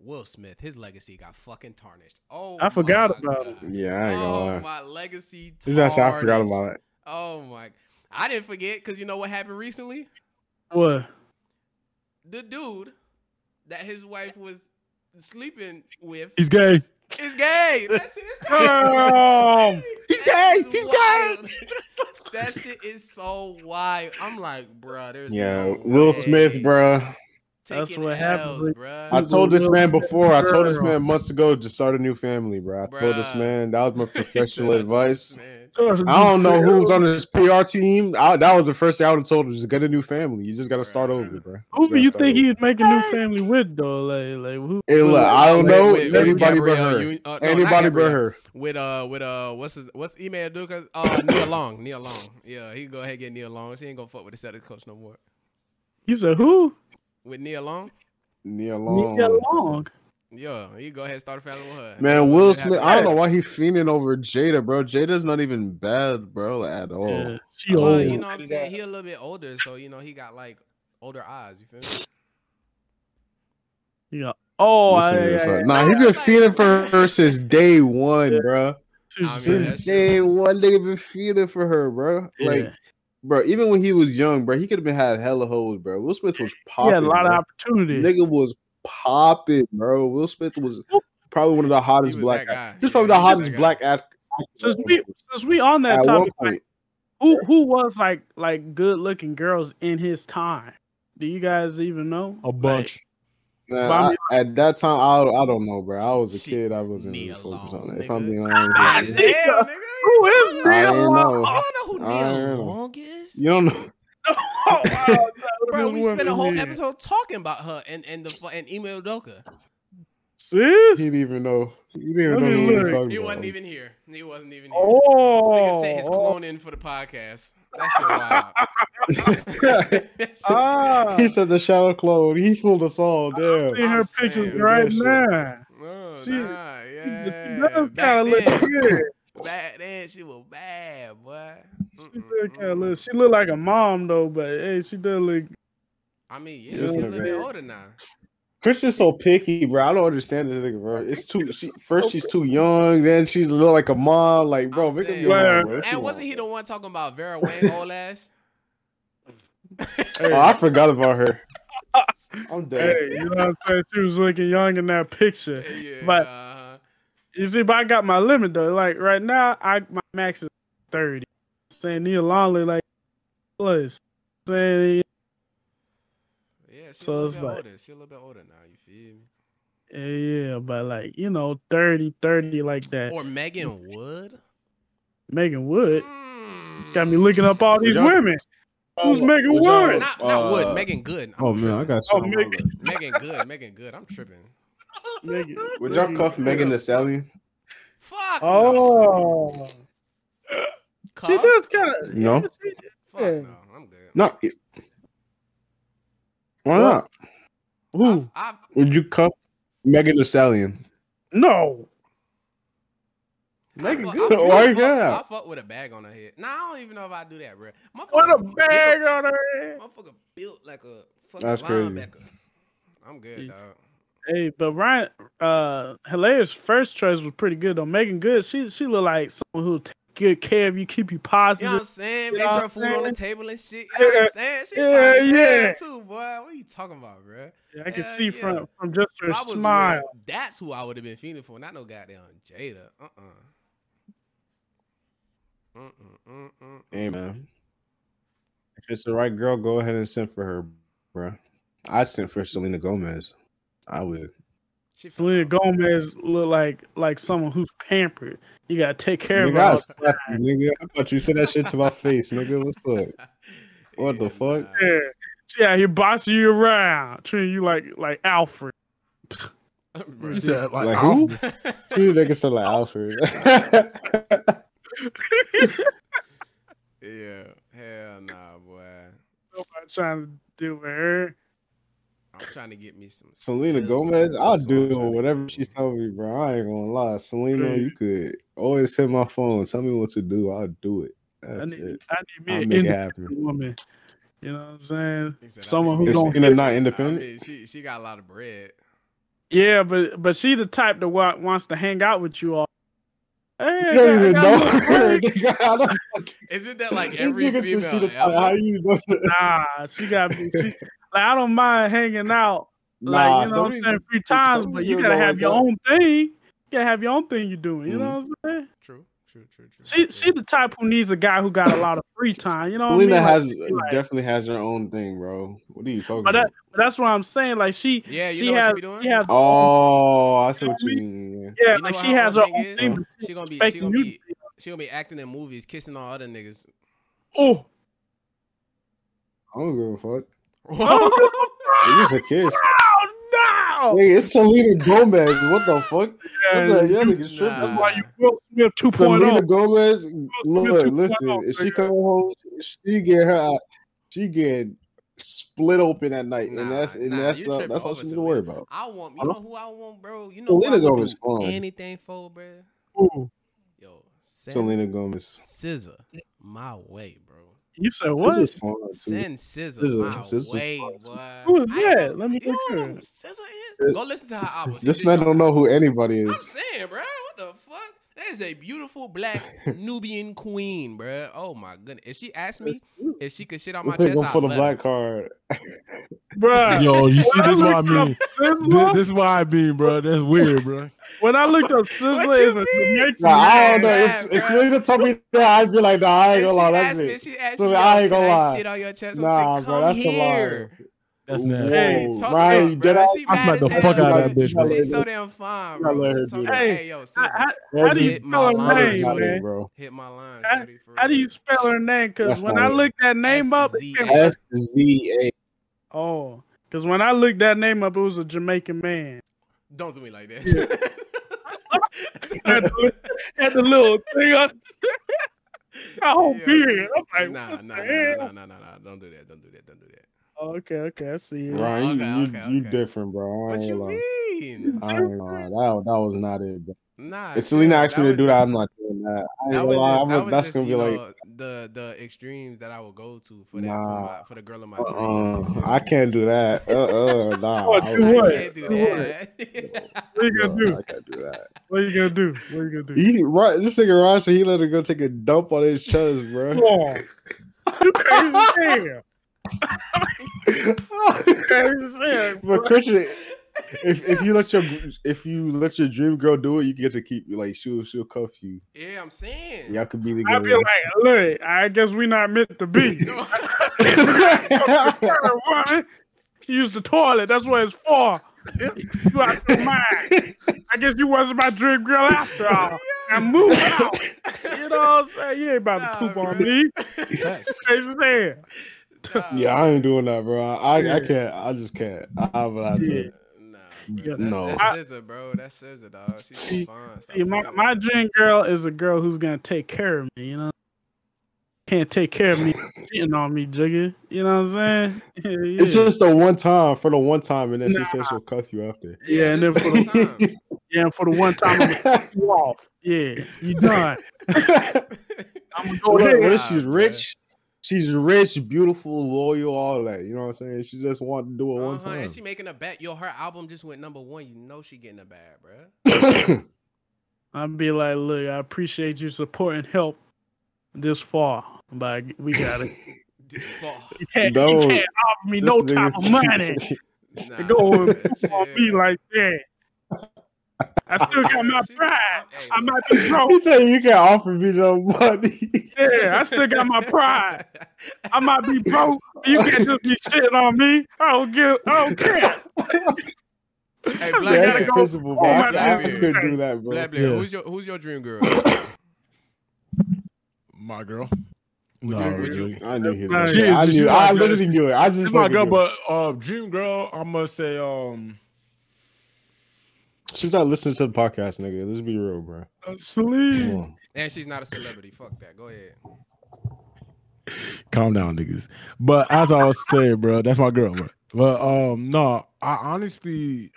Will Smith. His legacy got fucking tarnished. Oh, I forgot my about God. Yeah, I ain't gonna Oh, lie. my legacy. Dude, That's I forgot about it. Oh my! I didn't forget because you know what happened recently. What? The dude that his wife was sleeping with He's gay. is gay. That shit is crazy. Um, He's gay. He's wild. that shit is so wild. I'm like, bruh, there's Yeah, no Will way. Smith, bro. That's Taking what happens L's, when- bruh. I told this man before. I told this man months ago to start a new family, bro. I told this man that was my professional advice. this man. I don't know who's on his PR team. I, that was the first thing I would have told him: just get a new family. You just got to start over, bro. Who do you think he'd make a new family with though? Like, like who? Hey, look, I don't With- know with- with anybody but her. Union- uh, no, Anybody but her. With uh, with uh, what's his, what's Ime Udoka? Uh, Neil Long, Neil Long. Yeah, he can go ahead and get Neil Long. She ain't gonna fuck with the Celtics coach no more. You said who? With Neil Long, Nia Long. Nia Long. Yeah, he go ahead and start a family with her. Man, Let Will. Smith. I don't know why he fiending over Jada, bro. Jada's not even bad, bro, at all. Yeah, she Well, old. you know what I'm saying? He a little bit older, so you know he got like older eyes. You feel me? Yeah. Oh, Listen I, to this, I. Nah, he been feeding for her since day one, bro. I mean, Since that's day true. one, nigga been feeding for her, bro. Like, bro, even when he was young, bro, he could have been had hella hoes, bro. Will Smith was he popping. had a lot bro. of opportunity. Nigga was popping, bro. Will Smith was probably one of the hottest was black. that guy. He's probably Yeah, the he hottest black act. Since we since we on that At one topic, like, who who was like like good looking girls in his time? Do you guys even know? A bunch. man, I at that time, I, I don't know, bro. I was a Shit, kid. I wasn't Nia really focused on it. If. I'm being ah, honest, with damn, nigga. Who is Neil don't Long? know. Don't know who Neil don't. Long is? you don't know. Oh, wow, Bro, we spent a whole here. episode talking about her and and the and Ime Udoka. Sis? He didn't even know. He didn't even Let know what he was He about. wasn't even here. He wasn't even here. Oh, This nigga sent his oh. clone in for the podcast. That shit wild. Ah, he said the shadow clone. He fooled us all. I Damn. see her I'm pictures saying, right now. Oh, She- nah, yeah. does Back kind of look good. Back then, she was bad, boy. She look kind of look. She look like a mom though, but hey, she does look. I mean, yeah, Yeah, she's a look little bit older now. Christian's so picky, bro. I don't understand this nigga, bro. It's too. She, first, she's too young. Then she's a little like a mom. Like, bro, I'm make saying. your mind, bro. And wasn't he the one talking about Vera Wang old ass? Oh, I forgot about her. I'm dead. Hey, you know what I'm saying? She was looking young in that picture. yeah. But-. You see, but I got my limit though. Like right now, I my max is thirty. Saying Neil Long look like plus. Saying Yeah, she's So a little bit like- older. She's a little bit older now. You feel me? yeah, yeah, but like you know, 30, 30 like that. Or Megan Wood. Megan Wood Mm. got me looking up all these y'all- women. Who's Oh, Megan Wood? Not, not uh, Wood. Megan Good. I'm Oh man, I tripping. got Oh. Megan. Megan Good. Megan Good. I'm tripping. Megan. Would y'all cuff Megan Thee Stallion? Fuck. Oh. No. Oh, she Cuff? does kind of. No. Fuck no. I'm good. No. it- Why not? Who? I've, I've, Would you cuff Megan Thee Stallion? No. I Megan fuck- Good. I fuck- Why I you fuck- got? I fuck with a bag on her head. Nah, I don't even know if I do that, bro. What a bag built- on her head. Motherfucker built like a fucking That's crazy. I'm good, dog. Hey, but Ryan, uh, Hilaire's first choice was pretty good though. Megan Good, she she look like someone who'll take good care of you, keep you You know positive. what I'm saying? You Make sure food I'm on the table and shit. You know what Yeah, I'm saying? She yeah, fine as yeah. too, boy. What are you talking about, bro? Yeah, I can Hell see yeah. from from just her If I was smile. with- that's who I would have been feeling for. Not no goddamn Jada. Uh uh Mm mm mm mm. Hey man, if it's the right girl, go ahead and send for her, bro. I'd send for Selena Gomez. I would. She fine. Selena Gomez look like like someone who's pampered. You gotta take care of Nigga, her. I slap you, nigga. I thought you said that shit to my face, nigga. What's up? What the fuck? nah. Yeah, she out bossing you around, treating you like like Alfred. Bruh. You said like, Like Alfred. who? You nigga sound like Alfred. yeah. Hell nah, boy. Nobody trying to do with her. I'm trying to get me some Selena. Gomez, I'll That's what I'm do whatever she's telling me, bro. I ain't gonna lie. Selena, Yeah. you could always hit my phone. Tell me what to do. I'll do it. I need, it. I need me I'll an make it independent happen. woman. You know what I'm saying? Said, Someone who's who It's don't. in a not I independent. mean, she she got a lot of bread. Yeah, but but she the type that wa- wants to hang out with you all. Hey, You I don't got- I even got know a little her. break. nigga. I don't- Isn't that like This every nigga she female? the type. How you know? Nah, she got me. She, like I don't mind hanging out, like Nah, you know what I'm saying, these- a few times, but you gotta have your that. own thing. You gotta have your own thing you're doing. You know mm-hmm. what I'm saying? True, true, true, true. She true. she the type who needs a guy who got a lot of free time. You know what Selena I mean? Like, has like- definitely has her own thing, bro. What are you talking but that, about? but that's what I'm saying. Like she, Yeah, you she know what she has, be doing? she has, Oh, I see what what you mean. yeah. yeah, You like she has her own is? thing. She gonna be she gonna you. be she gonna be acting in movies, kissing all other niggas. Oh, I don't give a fuck. Oh It's just a kiss. Oh, no! Hey, it's Selena Gomez. What the fuck? What the yeah, nigga tripping. That's Nah. why you Will Smith 2.0. Selena Gomez, Lord, 2.0, listen, if she come home, she get her, she get split open at night, and that's and nah, that's uh, that's all she need to worry about. I want you I know who I want, bro. You know who Selena Gomez do anything for, bro. Ooh, Yo, send Selena Gomez. SZA my way, bro. You said This what? is fun too. Send SZA SZA, my SZA's way, fine. boy. Who is I ain't that? Let me you look know her. SZA is? This- Go listen to her album. This man don't know who anybody is. I'm saying, bro, what the fuck? That is a beautiful black Nubian queen, bro. Oh my goodness. If she asked me if she could shit on my We'll chest, him I'd for the black her. card. Bruh. Yo, you see, this is what I mean. This, this is what I mean, bro. That's weird, bro. When I looked up Sizzler, What you is a mean? Jamaican Nah, I don't know. man. If, if bruh. Selena told me that, I'd be like, nah, I ain't gonna lie. That's asked me, it. she asked So me, I ain't gonna lie. shit on your chest? Nah, saying, bro, come that's a here. lie. That's Whoa, nasty. Hey, Talk Ryan, about, you bruh. dead I bad smacked the as fuck out of that bitch, bro. She's so damn fine, You bro. gotta What let you her talking do about? that. Hey, yo, How, how, how do you spell her name, shorty, man? bro. Hit my line, How- How do you spell her name? Because when I it. looked that name up, it SZA. came S Z A. Oh, because when I looked that name up, it was a Jamaican man. Don't do me like that. had, the, had the little thing on. Oh, Yeah. beard. I'm like, Nah, what nah, nah, nah, nah, nah, nah. Don't do that. Don't do that. Don't do that. Oh, okay, okay, I see it. Ryan, you, Okay, you, okay, you okay. different, bro. I What ain't you gonna mean? I ain't gonna. That, that was not it, bro. Nah. If Selena asked me to was do that, I'm not doing that. I ain't That gonna was lie. just, I'm that was that's just gonna be you like, the the extremes that I would go to for that Nah. for, my, for the girl of my dreams. uh, dreams. I can't do that. Uh, uh, nah. What, I do what? I can't do Do that. What you gonna do? I can't do that. What you gonna do? What you gonna do? He right, this nigga Ron said he let her go take a dump on his chest, bro. Oh, you crazy as hell. Crazy as hell. but. Christian, if if you let your if you let your dream girl do it, you get to keep like she'll she'll cuff you. yeah, I'm saying. Y'all could be the girl. I'd be like, look, I guess we not meant to be. Use the toilet. That's what it's for. You out your mind. I guess you wasn't my dream girl after all. I move out. You know what I'm saying? You ain't about to Nah, poop on bro. me. Crazy as hell. Nah, yeah, I ain't doing that, bro. I Yeah. I can't. I just can't. I will have Yeah. to. Nah, Yeah. bro. That's, No. that's I- SZA, bro. That's SZA, dog. She's so See- fun. Stop See, my, playing my dream girl is a girl who's gonna take care of me. You know, can't take care of me cheating on me, Jiggy. You know what I'm saying? Yeah, It's just the one time for the one time, and then she Nah. said she'll cuff you after. Yeah, and then for the time. yeah, for the one time I'm gonna cut you off. Yeah, you done. I'm gonna go Look, ahead. what if she's bruh. rich? She's rich, beautiful, loyal, all that. You know what I'm saying? She just wanted to do it one Uh-huh, time. And she making a bet. Yo, her album just went number one. You know she getting a bag, bro. I'll be like, look, I appreciate you supporting help this far, but we got it. This fall. You can't, No, you can't offer me This no nigga type of said- money Nah, to go and shit. on me like that. I still got my pride. hey, I look. might be broke. He said you can't offer me no money. Yeah, I still got my pride. I might be broke. You can't just be shitting on me. I don't give. I don't care. Hey, I Black gotta That's Bear. the go- principle, bro. my I, I bad. couldn't do that, bro. Black Bear. Yeah. Who's your Who's your dream girl? My girl. Would No, you- would you- I knew he Nah, she I is- she's knew. my I girl. literally knew it. I just my fucking girl, but uh, dream girl, I'm gonna say um, it. She's not listening to the podcast, nigga. Let's be real, bro. Sleep. And she's not a celebrity. Fuck that. Go ahead. calm down, niggas. But as I was saying, bro, that's my girl, bro. But um, no, I honestly,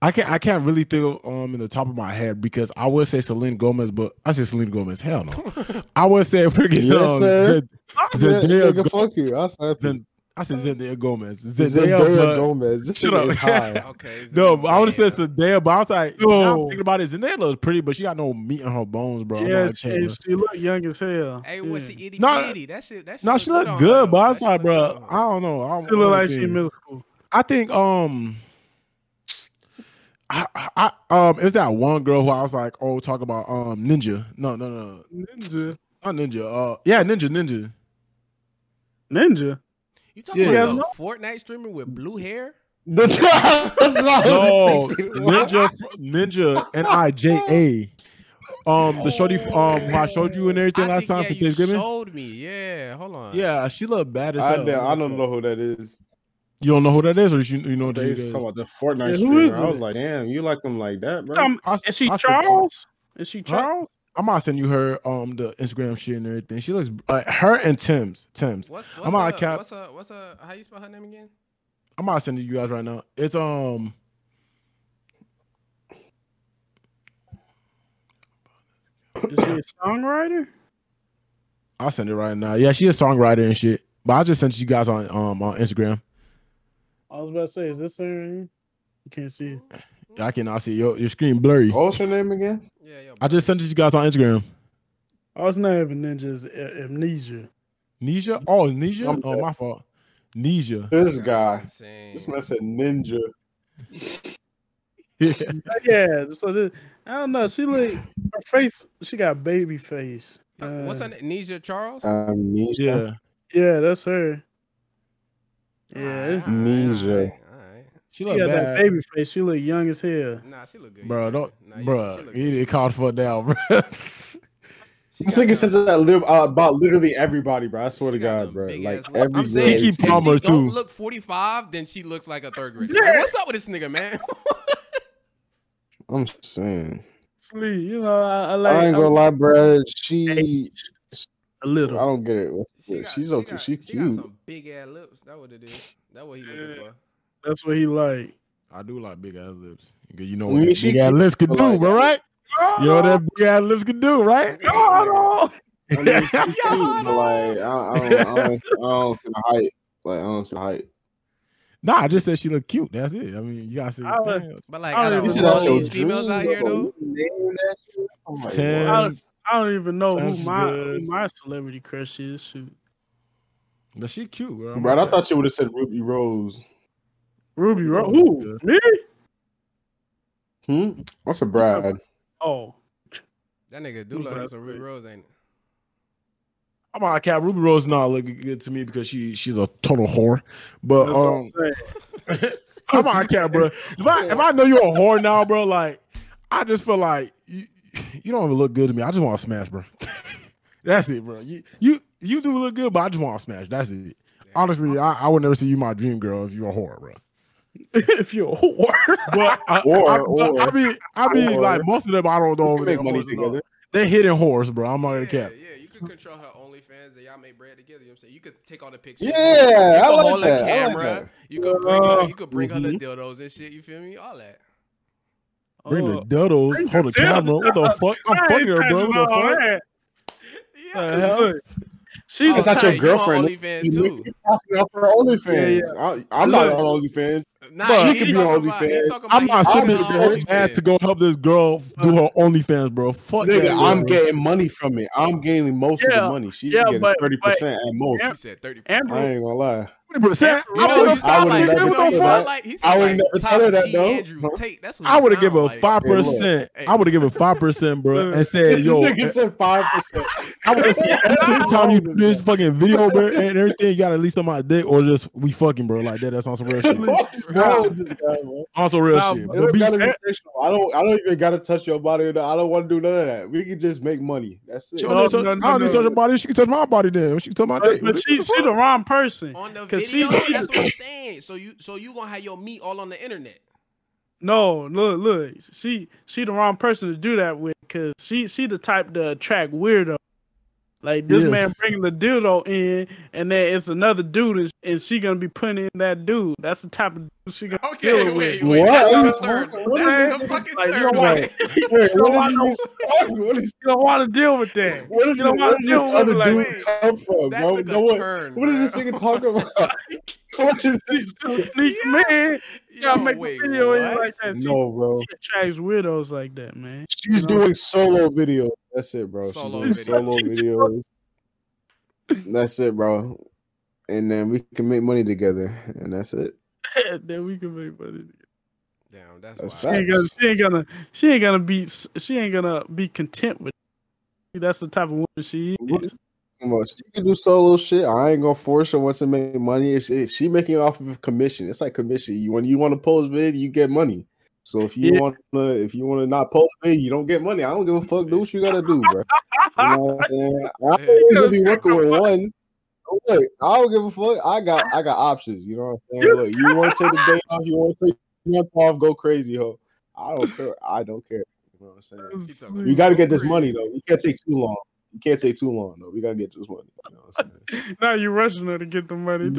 I can't, I can't really think of um in the top of my head because I would say Selena Gomez, but I say Selena Gomez. Hell no, I would say freaking Yes, um, sir. Zed- Yeah, Zendaya nigga, Go- fuck you. I said Zen- I said Zendaya Gomez. Zendaya, Zendaya, Gomez. This Shut shit up. is high. Okay. No, but I want to say Zendaya. Zendaya, but I was like, now I'm No. thinking about it. Zendaya looks pretty, but she got no meat in her bones, bro. Yeah, not she, she look young as hell. Hey, yeah. what she itty No, bitty? That shit. That shit. No, she look on good, her, but I was like, bro, good on her. I don't know. I, She look like she in middle school. I think um I, I, I um is that one girl who I was like, oh, talk about um Ninja. No, no, no. Ninja. Not Ninja. Uh yeah, Ninja, Ninja. Ninja. You talking Yeah. about You the Fortnite streamer with blue hair? That's not what No, was thinking. What? Ninja Ninja N I J A. Um the shorty um who I showed you and everything I last think, time yeah, for you Thanksgiving. showed me. Yeah, hold on. Yeah, she looked bad as I, hell. don't- I don't know who that is. You don't know who that is, or you, you know what They it talking about the Fortnite Yeah, streamer. I was like, damn, you like them like that, bro? Um, I- is she I Charles? Is she Huh? Charles? I might send you her um the Instagram shit and everything. She looks uh, her and Tim's Tim's. What's I'm what's out cap. what's her what's her how you spell her name again? I'm gonna send it to you guys right now. It's um Is she a songwriter? I'll send it right now. Yeah, she a songwriter and shit. But I just sent you guys on um on Instagram. I was about to say, is this her? You can't see it. I cannot see your your screen blurry. What's was her name again? Yeah, yo. I just sent it to you guys on Instagram. Oh, it's not even ninja. It's a- amnesia. Nisha? Oh, it's Nisha? I'm Oh, dead. my fault. Nisha. This guy. guy's insane. This man said ninja. Yeah. yeah. So this, I don't know. She look her face. She got baby face. Uh, What's her Uh, name? Nisha Charles? Amnesia. yeah. Yeah, that's her. Yeah, Alright, Nisha. alright, alright. She she look got that bad. baby face. She look young as hell. Nah, she look good. Bro, You don't tripping. Nah, bro. she look He good. did called for down, bro. She This got nigga says that li- uh, about literally everybody, bro. I swear to God, bro. Like ass every I'm saying, Keke if she Palmer, don't look 45, then she looks like a third grader. Like, Yeah. what's up with this nigga, man? I'm saying. Sleep. You know, I, I like. I ain't gonna lie, bro. She A little. I don't get it. She got, she's she okay. got- She She got cute. some big ass lips. That what it is. That what he looking for. That's what he like. I do like big ass lips. Because you know what mm, mean, she big ass lips can do, like- bro, right? You know what that big ass lips can do, right? Oh, I mean, she cute, like I, I, don't, I, don't, I don't see the height. Like I don't see the height. Nah, I just said she looked cute. That's it. I mean, you gotta see. I. But like, I don't of even see know all these females out here though, I'm Ten. I don't, I don't even know That's who my who my celebrity crush is. Shoot, But she cute, bro. I'm I thought you would have said Ruby Rose. Ruby Rose. Rose Who? Me? Hmm. What's a bride? Oh, that nigga do Who look like Brad some Ruby Rose, ain't it? I'm on cat. Ruby Rose not looking good to me because she she's a total whore. But that's I'm um, saying. I'm on cat, bro. If I if I know you're a whore now, bro, like I just feel like you, you don't even look good to me. I just want to smash, bro. That's it, bro. You you you do look good, but I just want to smash. That's it. Honestly, I, I would never see you my dream girl if you're a whore, bro. if you're a whore, But I, Or- I, or- I mean, I mean, or- like most of them, I don't know. We they're make money whores or not. together. They're hitting whores, bro. I'm not gonna Yeah, cap. yeah, you could control her OnlyFans and y'all make bread together. You know what I'm saying? You could take all the pictures. Yeah, you could I like hold that. the I like camera. that. You could bring her, Uh, you could bring her the mhm. dildos and shit. You feel me? All that. Bring the Oh, dildos, bring hold the the camera. What the fuck? I'm fucking her, bro. What the fuck? Yeah. hell? Look, She Oh, It's the not your tight. You on girlfriend. OnlyFans too. Asking up for OnlyFans. I, I'm not Look. on OnlyFans. Nah, But- he She could be on about- he OnlyFans. I'm not he submitting on to her dad to go help this girl do her OnlyFans, bro. Fuck Nigga, that. I'm bro. getting money from it. I'm gaining most of the money. She's yeah, getting thirty percent at most. He said thirty Amber- I ain't gonna lie. Percent. You know, you sound like, would've you never know, you told sound her like, he I would've like never top told her that, G though. Andrew Huh? Tate. That's what I would have given like. five percent. I would have given five percent, bro, and said, "Yo, nigga eh, said five percent. I would have said every time you do this fucking video, bro, and everything, you got at least on my dick, or just we fucking, bro, like that. That's on some real shit. What's wrong with this guy, bro? On some real Nah, shit. But be- gotta be eh. sexual. I don't. I don't even gotta touch your body. I don't want to do none of that. We can just make money. That's it. She No, don't need to touch- no, I don't need to touch your body. She can touch my body then. She can touch my dick. but, but she she the wrong person. On the 'Cause video, that's what I'm saying. So you, so you gonna have your meat all on the internet? No, look, look, she she the wrong person to do that with because she she the type to attract weirdo. Like this Yes. man bringing the dildo in, and then it's another dude, and, and she gonna be putting in that dude. That's the type of dude she gonna Okay, deal wait, with. wait. What? What a is- turn. what is this? fucking Like, you turn. don't want- Wait. Wait, You don't want is no- you- what is You don't want to deal with that. Where did, You don't wanna deal this with other it, like, dude come from, That bro? took No a one- turn. what is this nigga talking about? what is this? Sneak man, you gotta Yo, make wait, a video what? like that. No, bro. she attracts widows like that, man. She's doing solo videos. That's it, bro. Solo doing videos. solo videos. That's it, bro. And then we can make money together, and that's it. then we can make money. Together. Damn, that's, That's She ain't, gonna, she ain't gonna. She ain't gonna be. She ain't gonna be content with. It. That's the type of woman she What- is. Come on, she can do solo shit. I ain't gonna force her once to make money. If she, she making off of commission, it's like commission. You when you want to post vid, you get money. So if you Yeah. want to, if you want to not post me, you don't get money. I don't give a fuck. Do what you gotta do, bro. You know what I'm saying? I Yeah. ain't gonna be working with one. Look, I don't give a fuck. I got I got options. You know what I'm saying? Look, you want to take the day off, you want to take month off, go crazy, ho. I don't care. I don't care. You know what I'm saying? He talking We got to get this money though. We can't take too long. We can't take too long though. We gotta get this money. You know what I'm saying? Now you rushing her to get the money.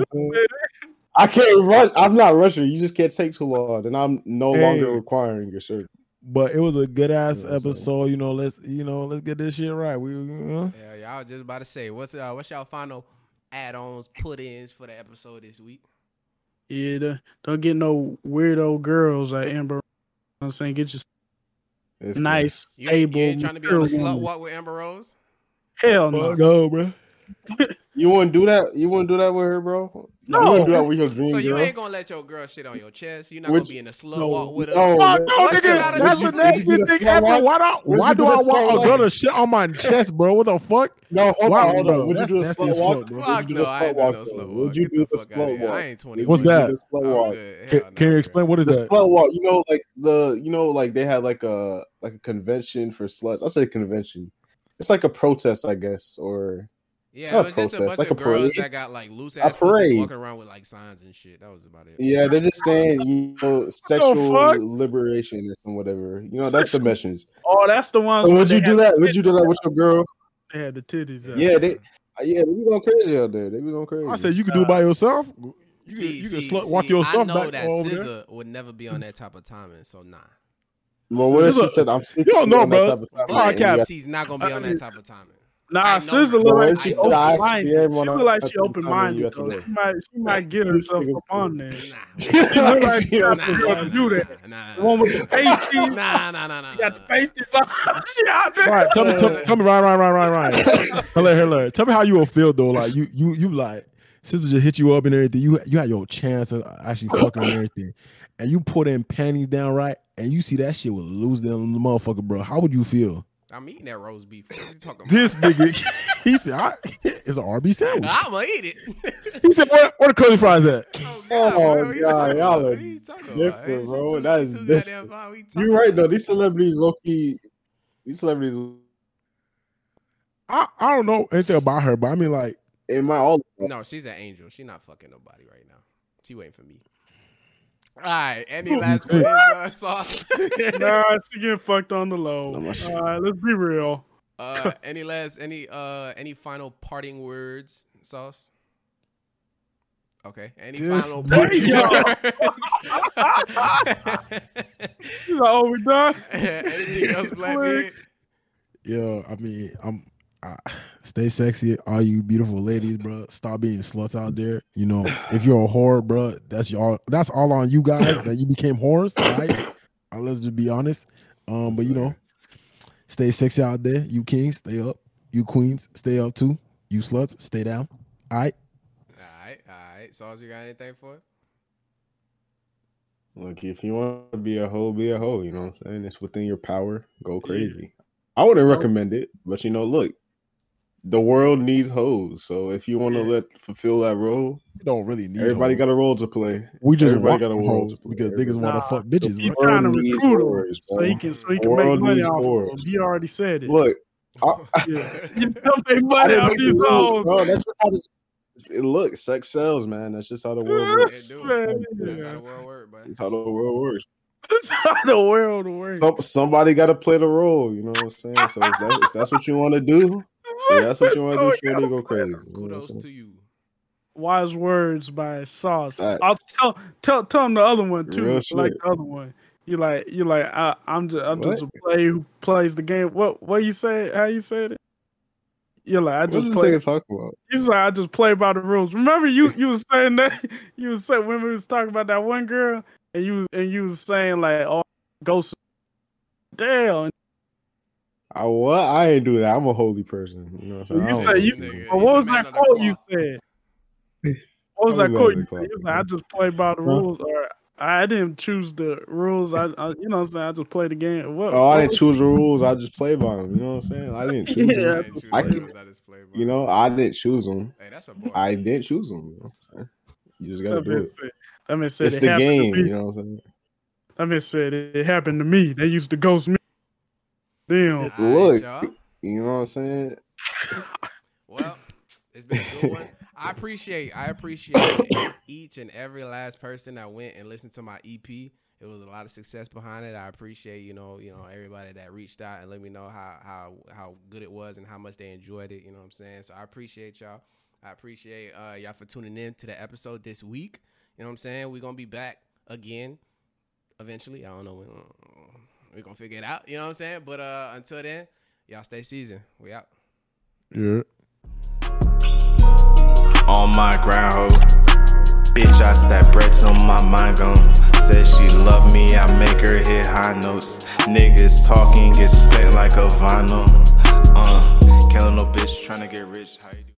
I can't rush. I'm not rushing. You just can't take too long, and I'm no Hey. longer requiring your service. But it was a good ass Yeah, so- episode. You know, let's you know, let's get this shit right. We, you know, Yeah, y'all was just about to say, what's uh, what's y'all final add-ons, put-ins for the episode this week? Yeah, the- don't get no weirdo girls like Amber. You know what I'm saying, get your It's nice, You ain't, stable. you ain't trying to be on a mature slut woman. walk with Amber Rose? Hell no. go, bro. Good. You wouldn't do that? You wouldn't do that with her, bro? No. You want to do that with your dream So you girl? ain't gonna let your girl shit on your chest? You're not Which- gonna be in a slut no, walk with her? no, Fuck man. no, nigga. That's the nasty thing ever. Why do Would why do do I want slut a girl walk? to shit on my chest, bro? What the fuck? No, hold Wow, on, hold bro, on. Would you that's do a nasty slut as walk? fuck, bro. Would Fuck you do no, I ain't doing walk? no though? walk. Would you do the the fuck outta slut here. walk? I ain't 20. What's Would you do that? the walk? Can, you explain what is The that? slut walk, you know, like the you know, like they had like a like a convention for sluts. I say convention. It's like a protest, I guess, or Yeah, Not it was just a bunch like of a girls parade. that got like loose A ass pussies parade. walking around with like signs and shit. That was about it. yeah, they're just saying you know sexual fuck? liberation or some whatever. You know, that's the message. Oh, that's the one. So would you do that? Would you do that with your girl? They had the titties. out. Yeah, they yeah, they be going crazy out there. They be going crazy. I said you could do it by yourself. You can, see, you see, can slut, walk yourself I know back that over there. SZA would never be on that type of timing, so nah. well, what if she said I'm secretly don't know, bro. type of time, All right, and Cap. you She's not gonna be on that type of timing. I Nah, know look like she she said, I open actually minded. am She look like she open when minded though. She might she might get herself nigga's up on there. Nah. She look like she Nah, got to do that. Nah, nah, The one with the pasty. Nah, nah, nah, nah. You got the nah. pasties. She out there. Right, tell me, tell, tell me, Ryan, Ryan, Ryan, Ryan, Ryan. hello, hello. Tell me how you will feel though. Like you, you, you like sister just hit you up and everything. You, you had your chance of actually fucking and everything, and you put in panties down right, and you see that shit will lose them the motherfucker, bro. How would you feel? I'm eating that roast beef. What you talking about? This nigga, he said, I, "It's an RB sandwich." I'ma eat it. He said, "Where, where the curly fries at?" Oh, oh bro, what you God, talking y'all about? are What you talking about? different, bro. shit That too- is different. you You're right though. These celebrities, low key, these celebrities, I, I don't know anything about her, but I mean, like, in my all. No, she's an angel. She's not fucking nobody right now. She waiting for me. All right. Any last words, points, uh, sauce? Nah, she getting fucked on the low. Not my. All right, let's be real. uh, any last any uh any final parting words, sauce? Okay. Any This final parting words? She's like, oh, we done. Anything else, Blackbeard? yo, I mean, I'm. I, stay sexy, all you beautiful ladies, bro. Stop being sluts out there. You know, if you're a whore, bro, that's y'all. That's all on you guys that you became whores, right? Uh, let's just be honest. Um, but you know, stay sexy out there. You kings, stay up. You queens, stay up too. You sluts, stay down. All right. All right, all right. Sauce, you got anything for it? Look, if you want to be a hoe, be a hoe. You know what I'm saying? It's within your power. Go crazy. I wouldn't recommend it, but you know, look, the world needs hoes. So if you want to Yeah. let fulfill that role, You don't really need. everybody hoes. got a role to play. We just everybody got a role to play. because niggas want to Nah, fuck bitches, He's trying to World needs recruit him whores, so he can so he can make money needs off of whores. him. He already said it. Look, I, Yeah. You can make money off make these rules, hoes. bro. That's just how this. It looks. sex sells, man. That's just how the world works. do. Man, That's how the world works, but That's how the world works. That's how the world works. Some, somebody got to play the role. You know what I'm saying? So if, that, if that's what you want to do, yeah, that's what you want to do. Sure, you go crazy. You know what I'm kudos to you. Wise words by Sauce. Facts. I'll tell tell tell him the other one too. Real Like shit. the other one. You like you like I, I'm just I'm just a player who plays the game. What what you say? How you said it? You're like I just does play. this nigga talk about? He's like I just play by the rules. Remember you you was saying that you was saying when we was talking about that one girl and you and you was saying like oh ghost. Damn. I what? I ain't do that. I'm a holy person. You know what I'm saying? You said you. that. nigga. But He's what was that of the quote you said? What was I'm that quote man you of said? Was like, I just play by the Huh? rules, or I didn't choose the rules. I, I you know, what I'm saying I just play the game. What? Oh, I didn't choose the rules. I just play by them. You know what I'm saying? I didn't choose Yeah. them. I didn't choose I can- I just played by You know, I didn't choose them. Hey, that's a bar. I didn't choose them. You know what I'm? You just gotta That do it. said, that man said It's it the happened game. to me. You know what I'm saying? That man said it, it happened to me. They used to ghost me. Damn. All right, Look. y'all. You know what I'm saying? Well, it's been a good one. I appreciate I appreciate each and every last person that went and listened to my EP. It was a lot of success behind it. I appreciate you know you know everybody that reached out and let me know how how how good it was and how much they enjoyed it. You know what I'm saying? So I appreciate y'all. I appreciate uh, y'all for tuning in to the episode this week. You know what I'm saying? We're gonna be back again eventually. I don't know when we're gonna figure it out. You know what I'm saying? But uh, until then, y'all stay seasoned. We out. Yeah. on my ground, ho. Bitch, I stack bricks on my mind gone. Said she love me, I make her hit high notes. Niggas talking, get spent like a vinyl. Uh, killing no bitch, tryna get rich. How you do?